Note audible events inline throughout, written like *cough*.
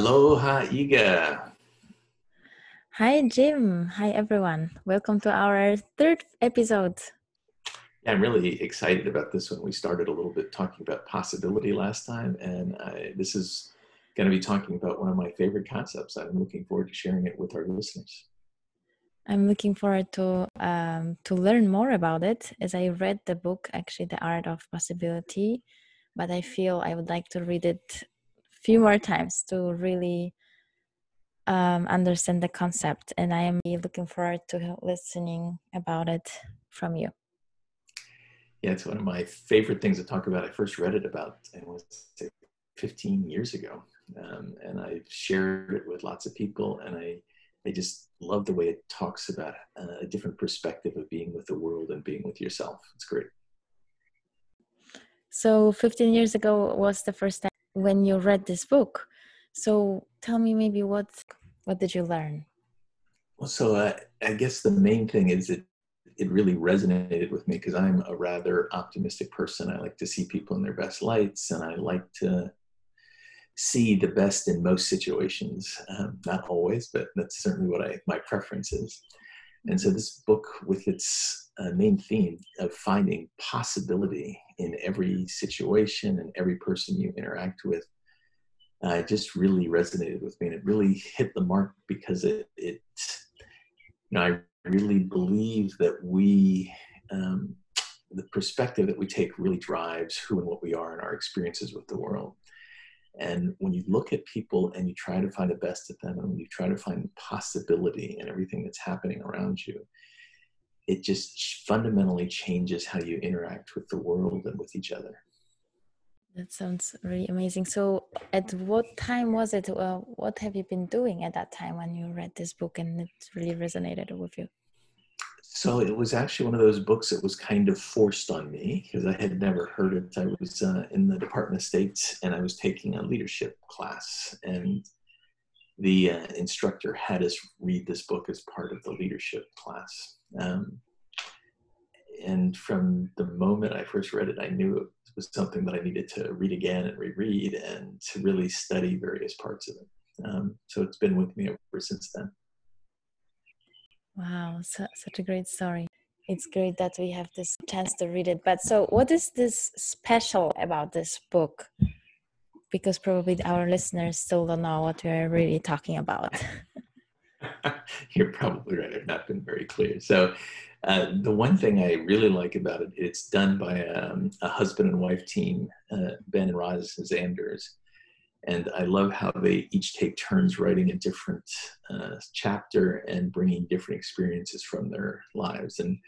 Aloha, Iga. Hi, Jim. Hi, everyone. Welcome to our third episode. Yeah, I'm really excited about this one. We started a little bit talking about possibility last time, and I, this is going to be talking about one of my favorite concepts. I'm looking forward to sharing it with our listeners. I'm looking forward to um, to learn more about it as I read the book, actually, The Art of Possibility, but I feel I would like to read it few more times to really um, understand the concept. And I am looking forward to listening about it from you. Yeah, it's one of my favorite things to talk about. I first read it about it was 15 years ago, um, and I've shared it with lots of people, and I I just love the way it talks about a different perspective of being with the world and being with yourself. It's great. So, 15 years ago was the first time when you read this book. So, tell me maybe what what did you learn? Well, so uh, I guess the main thing is it it really resonated with me because I'm a rather optimistic person. I like to see people in their best lights, and I like to see the best in most situations. Um, not always, but that's certainly what I my preference is. And so this book, with its uh, main theme of finding possibility in every situation and every person you interact with, uh, just really resonated with me, and it really hit the mark because it, it you know, I really believe that we. Um, the perspective that we take really drives who and what we are and our experiences with the world. And when you look at people and you try to find the best of them, and you try to find possibility in everything that's happening around you, it just fundamentally changes how you interact with the world and with each other. That sounds really amazing. So, at what time was it? Uh, what have you been doing at that time when you read this book and it really resonated with you? So it was actually one of those books that was kind of forced on me because I had never heard it. I was uh, in the Department of State and I was taking a leadership class, and the uh, instructor had us read this book as part of the leadership class. Um, and from the moment I first read it, I knew it was something that I needed to read again and reread and to really study various parts of it. Um, so it's been with me ever since then. Wow, so, such a great story. It's great that we have this chance to read it. But so, what is this special about this book? Because probably our listeners still don't know what we're really talking about. *laughs* You're probably right. I've not been very clear. So, uh, the one thing I really like about it, it's done by um, a husband and wife team, uh, Ben and Roz Zanders and I love how they each take turns writing a different uh, chapter and bringing different experiences from their lives. And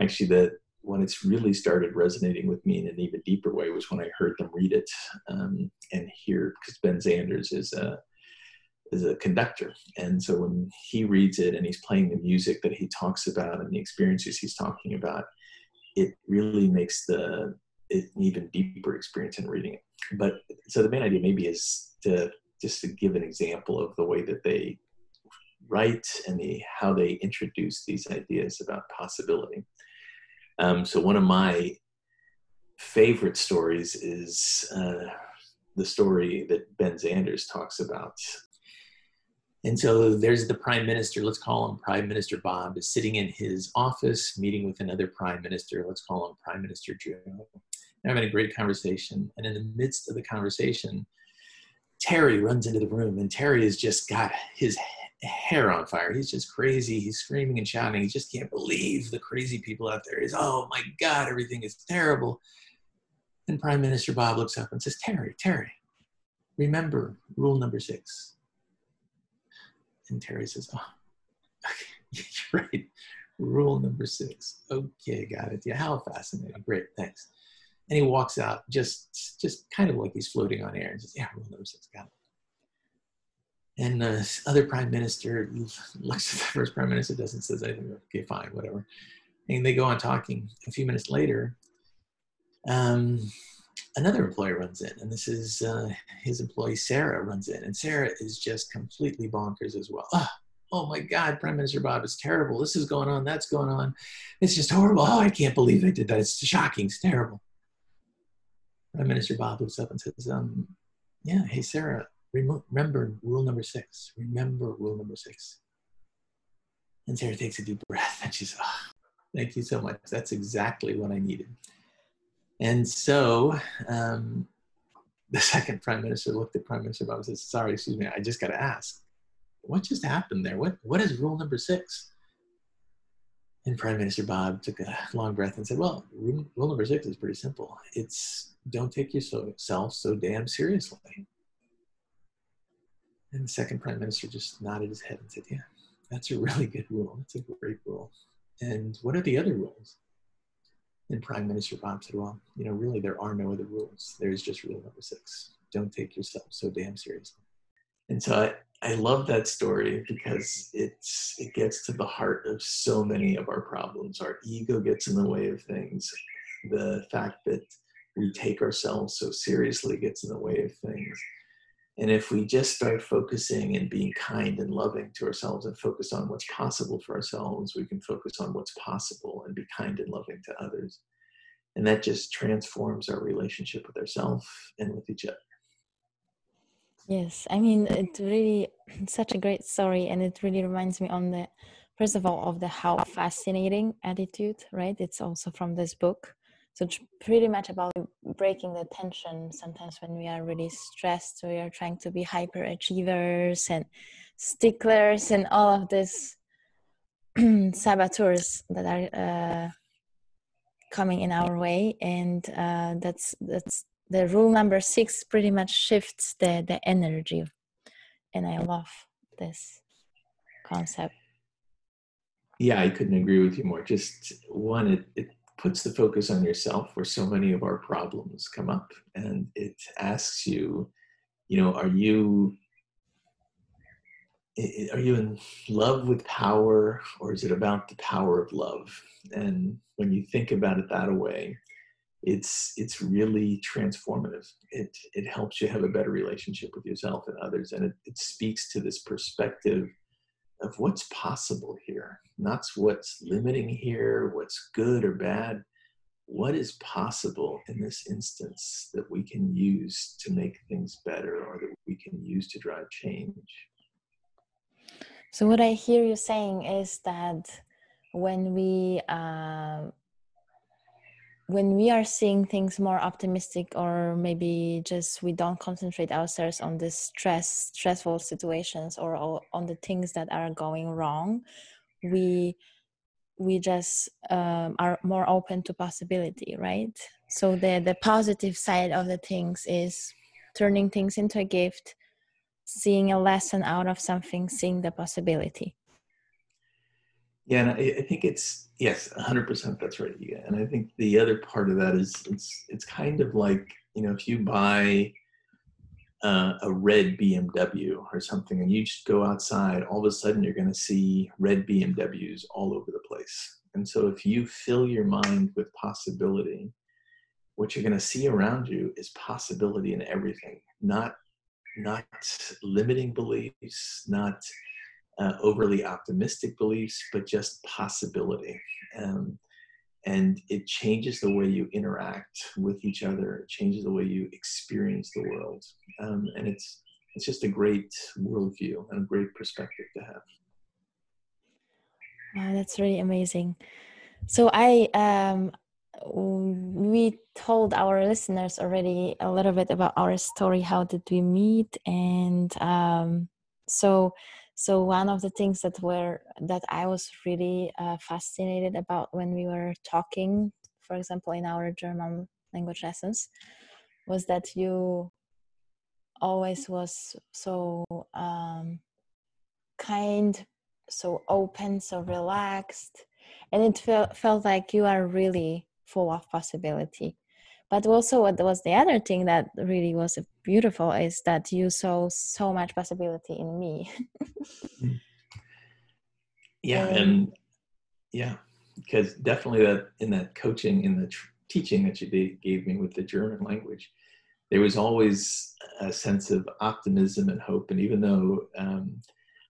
actually, that when it's really started resonating with me in an even deeper way was when I heard them read it um, and hear because Ben Zanders is a is a conductor, and so when he reads it and he's playing the music that he talks about and the experiences he's talking about, it really makes the an even deeper experience in reading it. But so the main idea maybe is to just to give an example of the way that they write and the how they introduce these ideas about possibility. Um, so one of my favorite stories is uh, the story that Ben Zanders talks about. And so there's the prime minister, let's call him Prime Minister Bob, is sitting in his office meeting with another prime minister, let's call him Prime Minister Joe having a great conversation. And in the midst of the conversation, Terry runs into the room, and Terry has just got his hair on fire. He's just crazy. He's screaming and shouting. He just can't believe the crazy people out there. He's, oh my God, everything is terrible. And Prime Minister Bob looks up and says, Terry, Terry, remember rule number six. And Terry says, oh, okay, *laughs* you're right. Rule number six. Okay, got it. Yeah, how fascinating. Great, thanks. And he walks out just just kind of like he's floating on air and says, Yeah, rule number six, got it. And the other prime minister looks at the first prime minister, doesn't says anything. Okay, fine, whatever. And they go on talking. A few minutes later, um, another employee runs in, and this is uh, his employee Sarah runs in, and Sarah is just completely bonkers as well. Oh, oh my God, Prime Minister Bob, it's terrible. This is going on, that's going on. It's just horrible. Oh, I can't believe they did that. It's shocking. It's terrible. Prime Minister Bob looks up and says, um, yeah, hey, Sarah, remember rule number six. Remember rule number six. And Sarah takes a deep breath *laughs* and she's, oh, thank you so much. That's exactly what I needed. And so um, the second prime minister looked at Prime Minister Bob and says, sorry, excuse me, I just got to ask, what just happened there? What, what is rule number six? And Prime Minister Bob took a long breath and said, well, rule, number six is pretty simple. It's don't take yourself so damn seriously. And the second prime minister just nodded his head and said, Yeah, that's a really good rule. It's a great rule. And what are the other rules? And Prime Minister Bob said, Well, you know, really, there are no other rules. There's just rule number six don't take yourself so damn seriously. And so I, love that story because it's it gets to the heart of so many of our problems. Our ego gets in the way of things. The fact that we take ourselves so seriously gets in the way of things. And if we just start focusing and being kind and loving to ourselves and focus on what's possible for ourselves, we can focus on what's possible and be kind and loving to others. And that just transforms our relationship with ourselves and with each other. Yes, I mean, it's really *clears throat* such a great story. And it really reminds me on the, first of all, of the how fascinating attitude, right? It's also from this book so it's pretty much about breaking the tension sometimes when we are really stressed we are trying to be hyper achievers and sticklers and all of these *clears throat* saboteurs that are uh, coming in our way and uh, that's that's the rule number six pretty much shifts the the energy and i love this concept. Yeah i couldn't agree with you more. Just one it, it puts the focus on yourself where so many of our problems come up and it asks you you know are you are you in love with power or is it about the power of love? And when you think about it that way it's it's really transformative it it helps you have a better relationship with yourself and others and it, it speaks to this perspective of what's possible here, not what's limiting here, what's good or bad. What is possible in this instance that we can use to make things better or that we can use to drive change? So, what I hear you saying is that when we uh, when we are seeing things more optimistic or maybe just we don't concentrate ourselves on the stress stressful situations or on the things that are going wrong we we just um, are more open to possibility right? So the the positive side of the things is turning things into a gift seeing a lesson out of something seeing the possibility yeah, and I, I think it's yes, hundred percent. That's right. Yeah, and I think the other part of that is it's it's kind of like you know if you buy uh, a red BMW or something, and you just go outside, all of a sudden you're going to see red BMWs all over the place. And so if you fill your mind with possibility, what you're going to see around you is possibility in everything, not not limiting beliefs, not uh, overly optimistic beliefs, but just possibility. Um, and it changes the way you interact with each other. It changes the way you experience the world, um, and it's it's just a great worldview and a great perspective to have. Wow, that's really amazing. So I um, we told our listeners already a little bit about our story. How did we meet? And um, so so one of the things that were that i was really uh, fascinated about when we were talking for example in our german language lessons was that you always was so um, kind so open so relaxed and it felt felt like you are really full of possibility but also what was the other thing that really was beautiful is that you saw so much possibility in me. *laughs* Yeah and, and yeah because definitely that in that coaching in the tr- teaching that you did, gave me with the german language there was always a sense of optimism and hope. And even though um,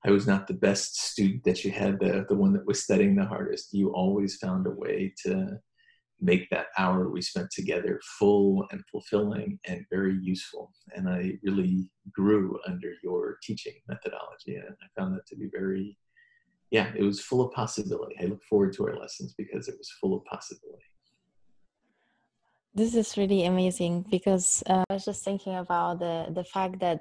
i was not the best student that you had the, the one that was studying the hardest you always found a way to make that hour we spent together full and fulfilling and very useful. And I really grew under your teaching methodology, and I found that to be very, yeah, it was full of possibility. I look forward to our lessons because it was full of possibility. This is really amazing because uh, I was just thinking about the the fact that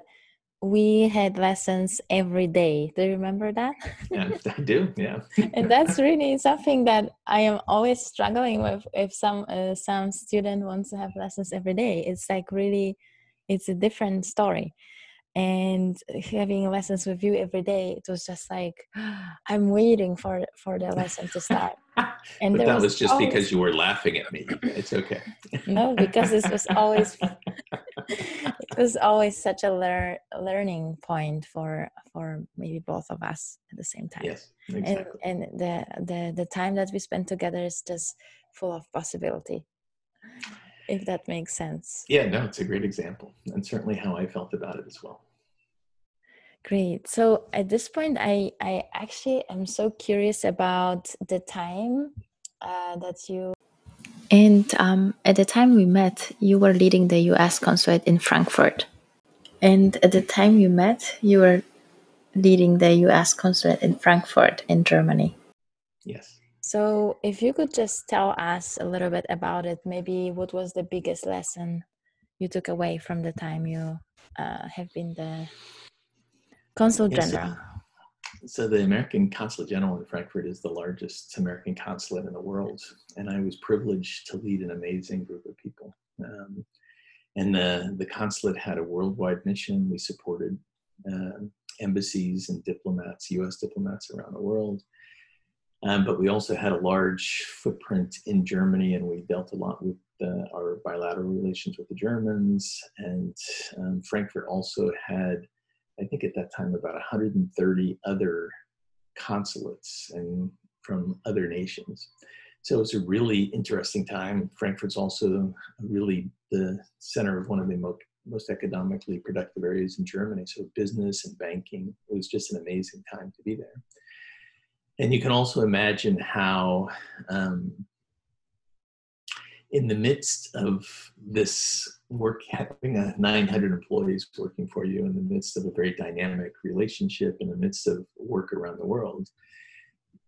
we had lessons every day. Do you remember that? Yeah, *laughs* I do. Yeah. and that's really something that I am always struggling with. If some uh, some student wants to have lessons every day, it's like really, it's a different story. And having lessons with you every day, it was just like *gasps* I'm waiting for for the lesson to start. *laughs* And but that was, was just always... because you were laughing at me. It's okay. *laughs* no, because this was always *laughs* it was always such a lear- learning point for for maybe both of us at the same time. Yes, exactly. And, and the the the time that we spend together is just full of possibility. If that makes sense. Yeah, no, it's a great example, and certainly how I felt about it as well. Great. So at this point, I I actually am so curious about the time uh, that you and um, at the time we met, you were leading the US consulate in Frankfurt. And at the time you met, you were leading the US consulate in Frankfurt in Germany. Yes. So, if you could just tell us a little bit about it, maybe what was the biggest lesson you took away from the time you uh, have been the consul yes, general? So the American Consulate General in Frankfurt is the largest American consulate in the world, and I was privileged to lead an amazing group of people. Um, and the, the consulate had a worldwide mission. We supported uh, embassies and diplomats, U.S. diplomats around the world. Um, but we also had a large footprint in Germany, and we dealt a lot with uh, our bilateral relations with the Germans. And um, Frankfurt also had I think at that time about 130 other consulates and from other nations. So it was a really interesting time. Frankfurt's also really the center of one of the most, most economically productive areas in Germany. So business and banking, it was just an amazing time to be there. And you can also imagine how um, in the midst of this work, having a 900 employees working for you in the midst of a very dynamic relationship, in the midst of work around the world,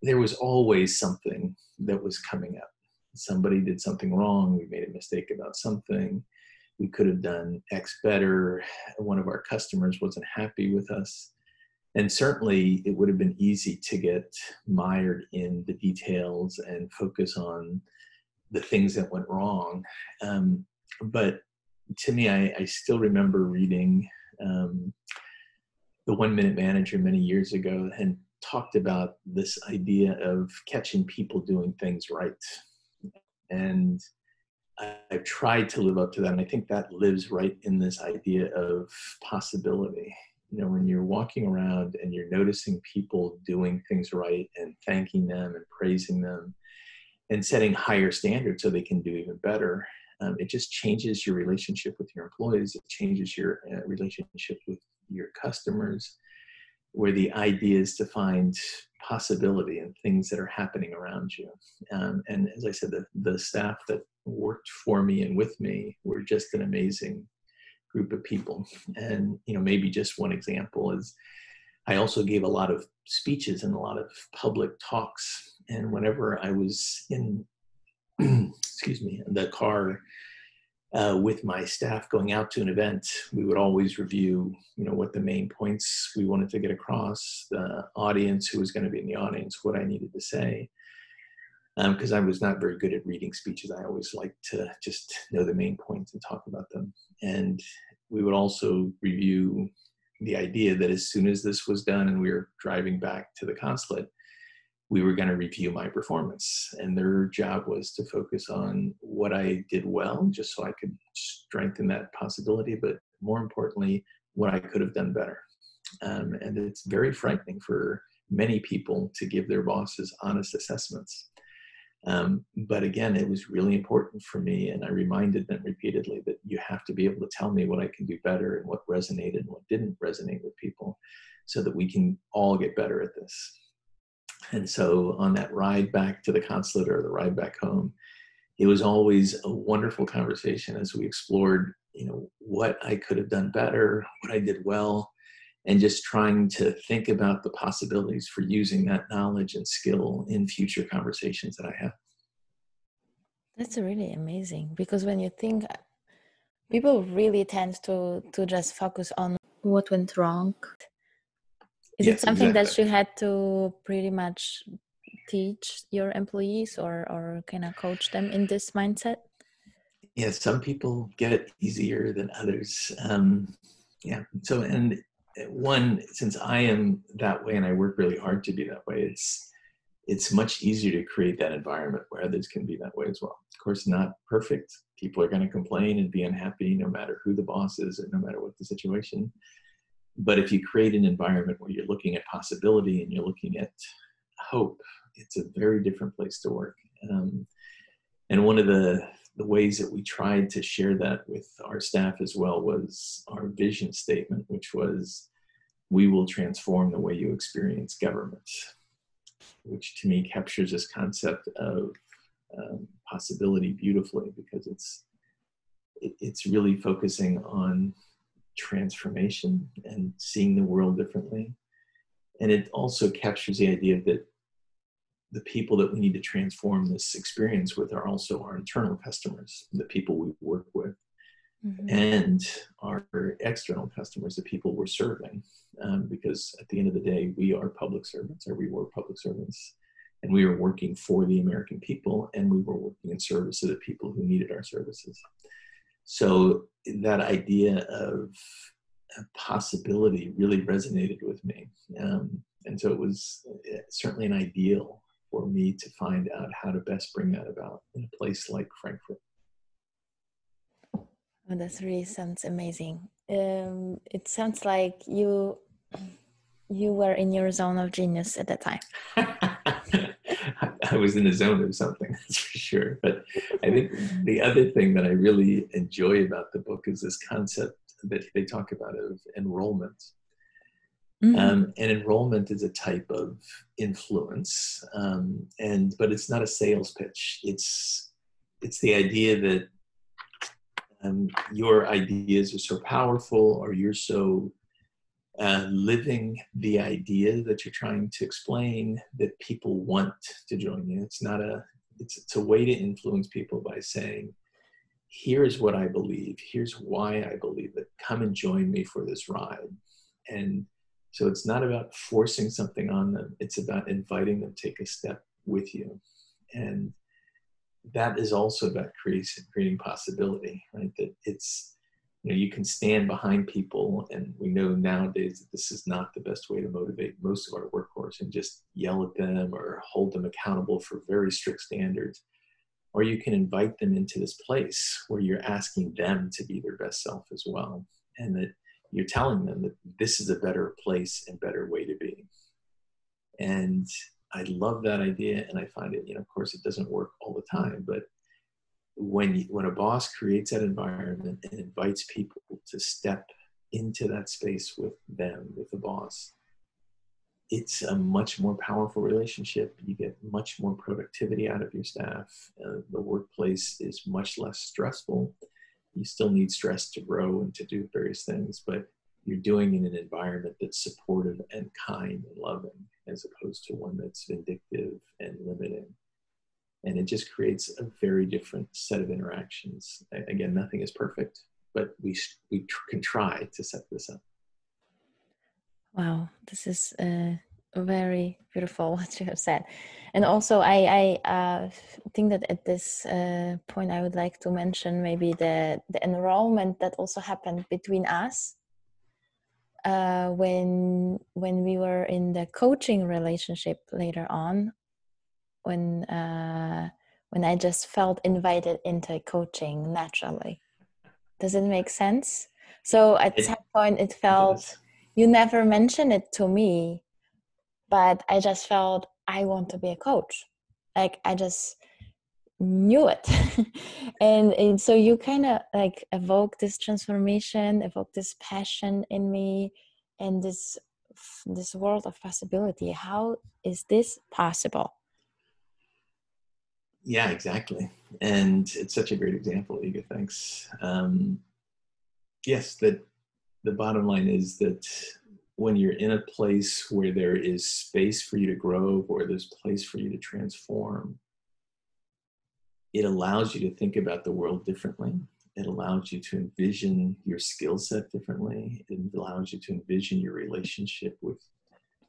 there was always something that was coming up. Somebody did something wrong. We made a mistake about something. We could have done X better. One of our customers wasn't happy with us. And certainly, it would have been easy to get mired in the details and focus on the things that went wrong. Um, but to me, I, I, still remember reading um, the One Minute Manager many years ago and talked about this idea of catching people doing things right. And I've tried to live up to that. And I think that lives right in this idea of possibility. You know, when you're walking around and you're noticing people doing things right and thanking them and praising them and setting higher standards so they can do even better. Um, it just changes your relationship with your employees. It changes your uh, relationship with your customers, where the idea is to find possibility and things that are happening around you. Um, and as I said, the, the staff that worked for me and with me were just an amazing group of people. And you know, maybe just one example is I also gave a lot of speeches and a lot of public talks and whenever I was in, *clears throat* excuse me, the car uh, with my staff going out to an event, we would always review, you know, what the main points we wanted to get across, the audience, who was going to be in the audience, what I needed to say. Because um, I was not very good at reading speeches, I always liked to just know the main points and talk about them. And we would also review the idea that as soon as this was done and we were driving back to the consulate, we were going to review my performance. And their job was to focus on what I did well, just so I could strengthen that possibility, but more importantly, what I could have done better. Um, and it's very frightening for many people to give their bosses honest assessments. Um, but again, it was really important for me, and I reminded them repeatedly that you have to be able to tell me what I can do better and what resonated and what didn't resonate with people so that we can all get better at this. And so on that ride back to the consulate or the ride back home, it was always a wonderful conversation as we explored, you know, what I could have done better, what I did well, and just trying to think about the possibilities for using that knowledge and skill in future conversations that I have. That's really amazing because when you think people really tend to to just focus on what went wrong. Is yes, it something exactly. that you had to pretty much teach your employees or or kind of coach them in this mindset? Yeah, some people get it easier than others. Um, yeah. So and one, since I am that way and I work really hard to be that way, it's it's much easier to create that environment where others can be that way as well. Of course, not perfect. People are going to complain and be unhappy no matter who the boss is and no matter what the situation. But if you create an environment where you're looking at possibility and you're looking at hope, it's a very different place to work. Um, and one of the, the ways that we tried to share that with our staff as well was our vision statement, which was we will transform the way you experience government which to me captures this concept of um, possibility beautifully because it's it, it's really focusing on transformation and seeing the world differently. And it also captures the idea that the people that we need to transform this experience with are also our internal customers the people we work with mm-hmm. and our external customers, the people we're serving. Um, because at the end of the day, we are public servants, or we were public servants, and we were working for the American people, and we were working in service of the people who needed our services. So that idea of possibility really resonated with me. Um, and so it was uh, certainly an ideal for me to find out how to best bring that about in a place like Frankfurt. Oh, that really sounds amazing. Um, it sounds like you you were in your zone of genius at that time. *laughs* I was in a zone of something, *laughs* that's for sure. But I think the other thing that I really enjoy about the book is this concept that they talk about of enrollment. Mm-hmm. Um, and enrollment is a type of influence, um, and but it's not a sales pitch. It's it's the idea that um, your ideas are so powerful or you're so uh, living the idea that you're trying to explain that people want to join you. It's not a, it's, it's a way to influence people by saying, here's what I believe, here's why I believe it, come and join me for this ride. And so it's not about forcing something on them, it's about inviting them to take a step with you. And that is also about creating, creating possibility, right? That it's, you know, you can stand behind people, and we know nowadays that this is not the best way to motivate most of our workforce and just yell at them or hold them accountable for very strict standards. Or you can invite them into this place where you're asking them to be their best self as well, and that you're telling them that this is a better place and better way to be. And I love that idea, and I find it. You know, of course, it doesn't work all the time, but when you, when a boss creates that environment and invites people to step into that space with them, with the boss, it's a much more powerful relationship. You get much more productivity out of your staff. Uh, the workplace is much less stressful. You still need stress to grow and to do various things, but you're doing it in an environment that's supportive and kind and loving as opposed to one that's vindictive and limiting. And it just creates a very different set of interactions. Again nothing is perfect but we we can try to set this up. Wow this is uh, very beautiful *laughs* what you have said and also i i uh, think that at this uh, point i would like to mention maybe the the enrollment that also happened between us uh, when when we were in the coaching relationship later on, when uh, when I just felt invited into coaching naturally. Does it make sense? So at some point, it felt you never mentioned it to me, but I just felt I want to be a coach. Like I just knew it *laughs* and, and so you kind of like evoke this transformation evoke this passion in me and this this world of possibility how is this possible yeah, exactly. And it's such a great example, Iga. Thanks. Um, yes, that the bottom line is that when you're in a place where there is space for you to grow or there's place for you to transform, it allows you to think about the world differently. It allows you to envision your skill set differently. It allows you to envision your relationship with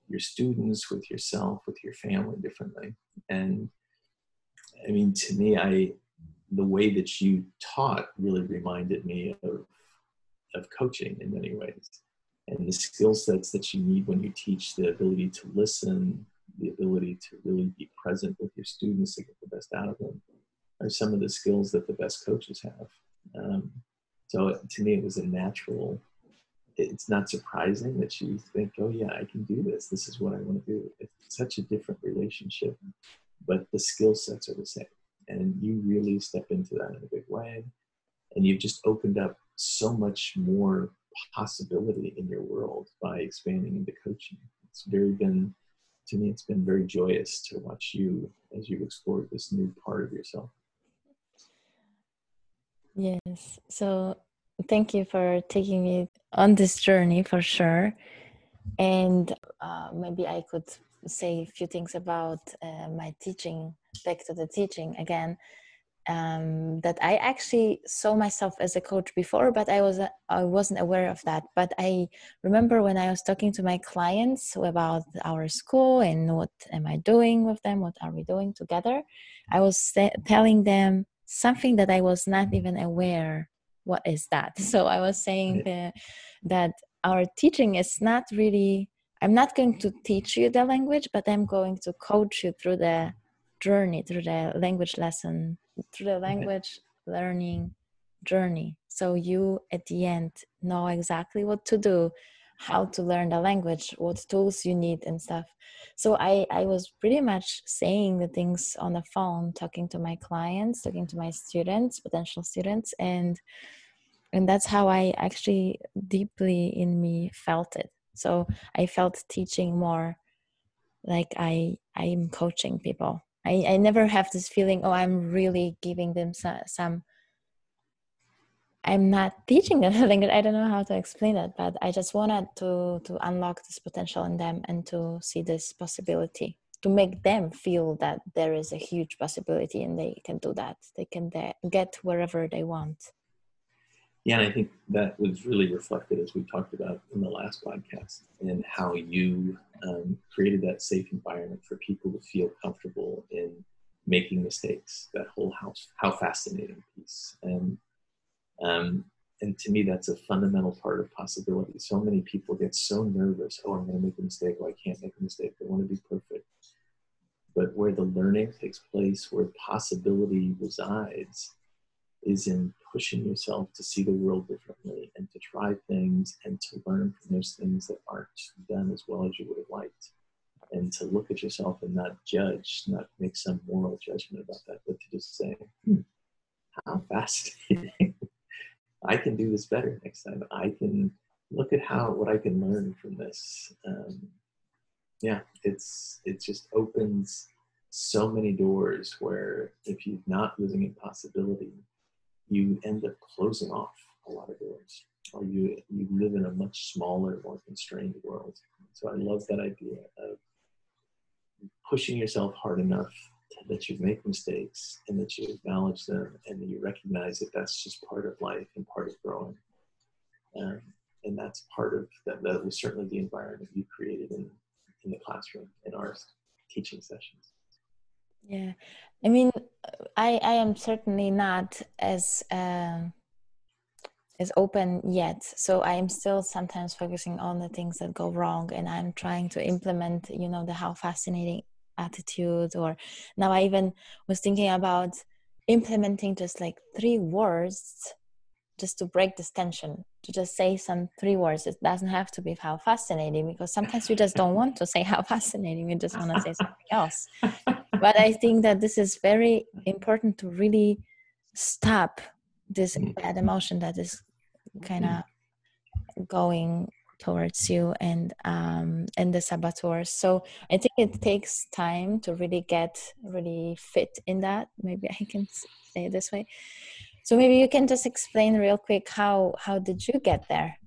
your students, with yourself, with your family differently. And I mean, to me, I the way that you taught really reminded me of of coaching in many ways, and the skill sets that you need when you teach the ability to listen, the ability to really be present with your students to get the best out of them, are some of the skills that the best coaches have. Um, so to me, it was a natural. It's not surprising that you think, "Oh yeah, I can do this. This is what I want to do." It's such a different relationship but the skill sets are the same. And you really step into that in a big way. And you've just opened up so much more possibility in your world by expanding into coaching. It's very been, to me, it's been very joyous to watch you as you explore this new part of yourself. Yes. So thank you for taking me on this journey for sure. And uh, maybe I could say a few things about uh, my teaching, back to the teaching again. Um, that I actually saw myself as a coach before, but I was I wasn't aware of that. But I remember when I was talking to my clients about our school and what am I doing with them, what are we doing together, I was telling them something that I was not even aware what is that. *laughs* So I was saying that, that our teaching is not really I'm not going to teach you the language, but I'm going to coach you through the journey, through the language lesson, through the language okay. learning journey. So you at the end know exactly what to do, how to learn the language, what tools you need and stuff. So I, I was pretty much saying the things on the phone, talking to my clients, talking to my students, potential students, and and that's how I actually deeply in me felt it so i felt teaching more like i i'm coaching people i i never have this feeling oh i'm really giving them some, some i'm not teaching them *laughs* language i don't know how to explain it, but i just wanted to to unlock this potential in them and to see this possibility to make them feel that there is a huge possibility and they can do that. They can get wherever they want yeah, and I think that was really reflected as we talked about in the last podcast, and how you um, created that safe environment for people to feel comfortable in making mistakes. That whole house, how fascinating piece, and um, and to me, that's a fundamental part of possibility. So many people get so nervous. Oh, I'm going to make a mistake. Oh, I can't make a mistake. They want to be perfect. But where the learning takes place, where possibility resides, is in pushing yourself to see the world differently and to try things and to learn from those things that aren't done as well as you would have liked. And to look at yourself and not judge, not make some moral judgment about that, but to just say, hmm, how fascinating. *laughs* I can do this better next time. I can look at how what I can learn from this. Um, yeah, it's it just opens so many doors where if you're not living in possibility, you end up closing off a lot of doors or you you live in a much smaller more constrained world. So i love that idea of pushing yourself hard enough that you make mistakes and that you acknowledge them and that you recognize that that's just part of life and part of growing. Um, and that's part of that that was certainly the environment you created in in the classroom in our teaching sessions yeah. I mean i i am certainly not as uh, as open yet. So i am still sometimes focusing on the things that go wrong and i'm trying to implement you know the how fascinating attitude or now i even was thinking about implementing just like three words just to break this tension to just say some three words it doesn't have to be how fascinating because sometimes we just don't want to say how *laughs* fascinating we just want to say something else but i think that this is very important to really stop this bad emotion that is kind of going towards you and um, and the saboteurs. So I think it takes time to really get really fit in that. Maybe I can say it this way. So maybe you can just explain real quick how how did you get there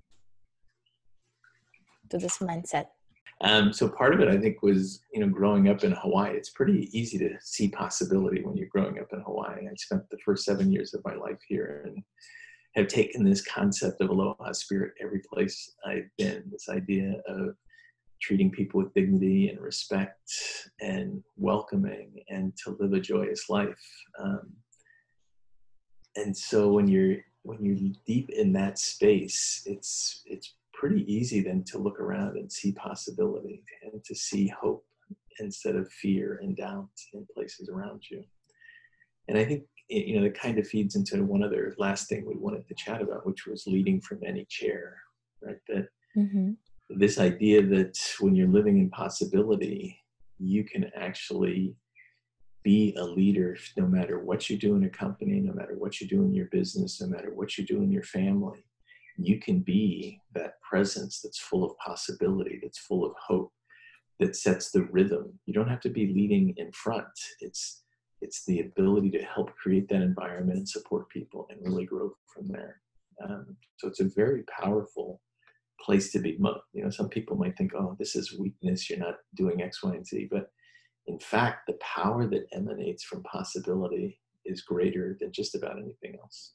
to this mindset? Um, so part of it, I think, was you know growing up in Hawaii. It's pretty easy to see possibility when you're growing up in Hawaii. I spent the first seven years of my life here and have taken this concept of aloha spirit every place I've been. This idea of treating people with dignity and respect and welcoming and to live a joyous life. Um, and so when you're when you're deep in that space, it's it's pretty easy then to look around and see possibility and to see hope instead of fear and doubt in places around you. And I think you know, that kind of feeds into one other last thing we wanted to chat about, which was leading from any chair, right? That mm-hmm. this idea that when you're living in possibility, you can actually be a leader no matter what you do in a company, no matter what you do in your business, no matter what you do in your family. You can be that presence that's full of possibility, that's full of hope, that sets the rhythm. You don't have to be leading in front. It's it's the ability to help create that environment and support people and really grow from there. Um, so it's a very powerful place to be. You know, some people might think, "Oh, this is weakness. You're not doing X, Y, and Z," but in fact, the power that emanates from possibility is greater than just about anything else.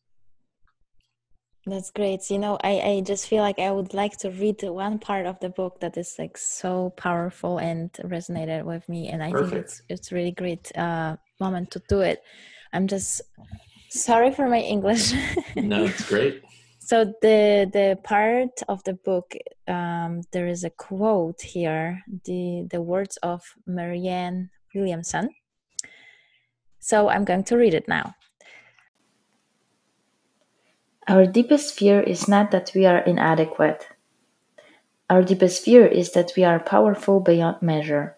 That's great. You know, I, I just feel like I would like to read one part of the book that is like so powerful and resonated with me. And I Perfect. think it's it's really great uh, moment to do it. I'm just sorry for my English. no, it's great. *laughs* so the the part of the book um, there is a quote here the the words of marianne williamson so i'm going to read it now our deepest fear is not that we are inadequate. Our deepest fear is that we are powerful beyond measure.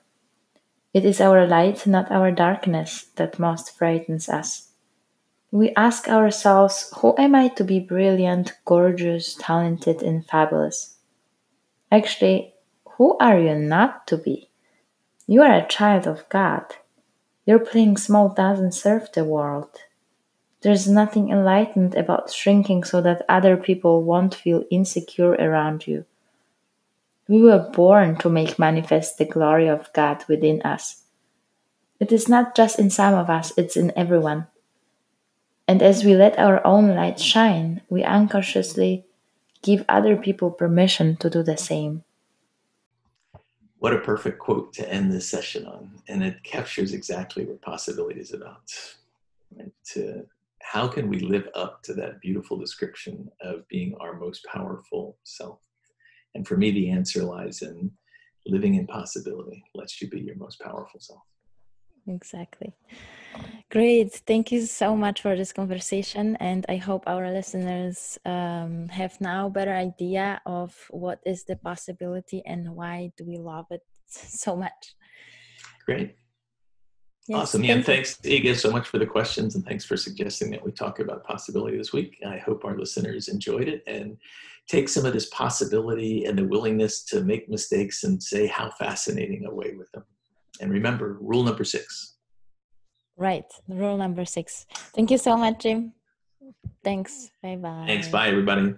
It is our light, not our darkness, that most frightens us. We ask ourselves, Who am I to be brilliant, gorgeous, talented, and fabulous? Actually, who are you not to be? You are a child of God. Your playing small doesn't serve the world. There's nothing enlightened about shrinking so that other people won't feel insecure around you. We were born to make manifest the glory of God within us. It is not just in some of us, it's in everyone. And as we let our own light shine, we unconsciously give other people permission to do the same. What a perfect quote to end this session on. And it captures exactly what possibility is about. Right? To how can we live up to that beautiful description of being our most powerful self? And for me, the answer lies in living in possibility lets you be your most powerful self. Exactly. Great. Thank you so much for this conversation. And I hope our listeners um, have now a better idea of what is the possibility and why do we love it so much. Great. Yes, awesome. Yeah, thanks, Iga, so much for the questions and thanks for suggesting that we talk about possibility this week. I hope our listeners enjoyed it and take some of this possibility and the willingness to make mistakes and say how fascinating away with them. And remember, rule number six. Right, rule number six. Thank you so much, Jim. Thanks. Bye bye. Thanks. Bye, everybody.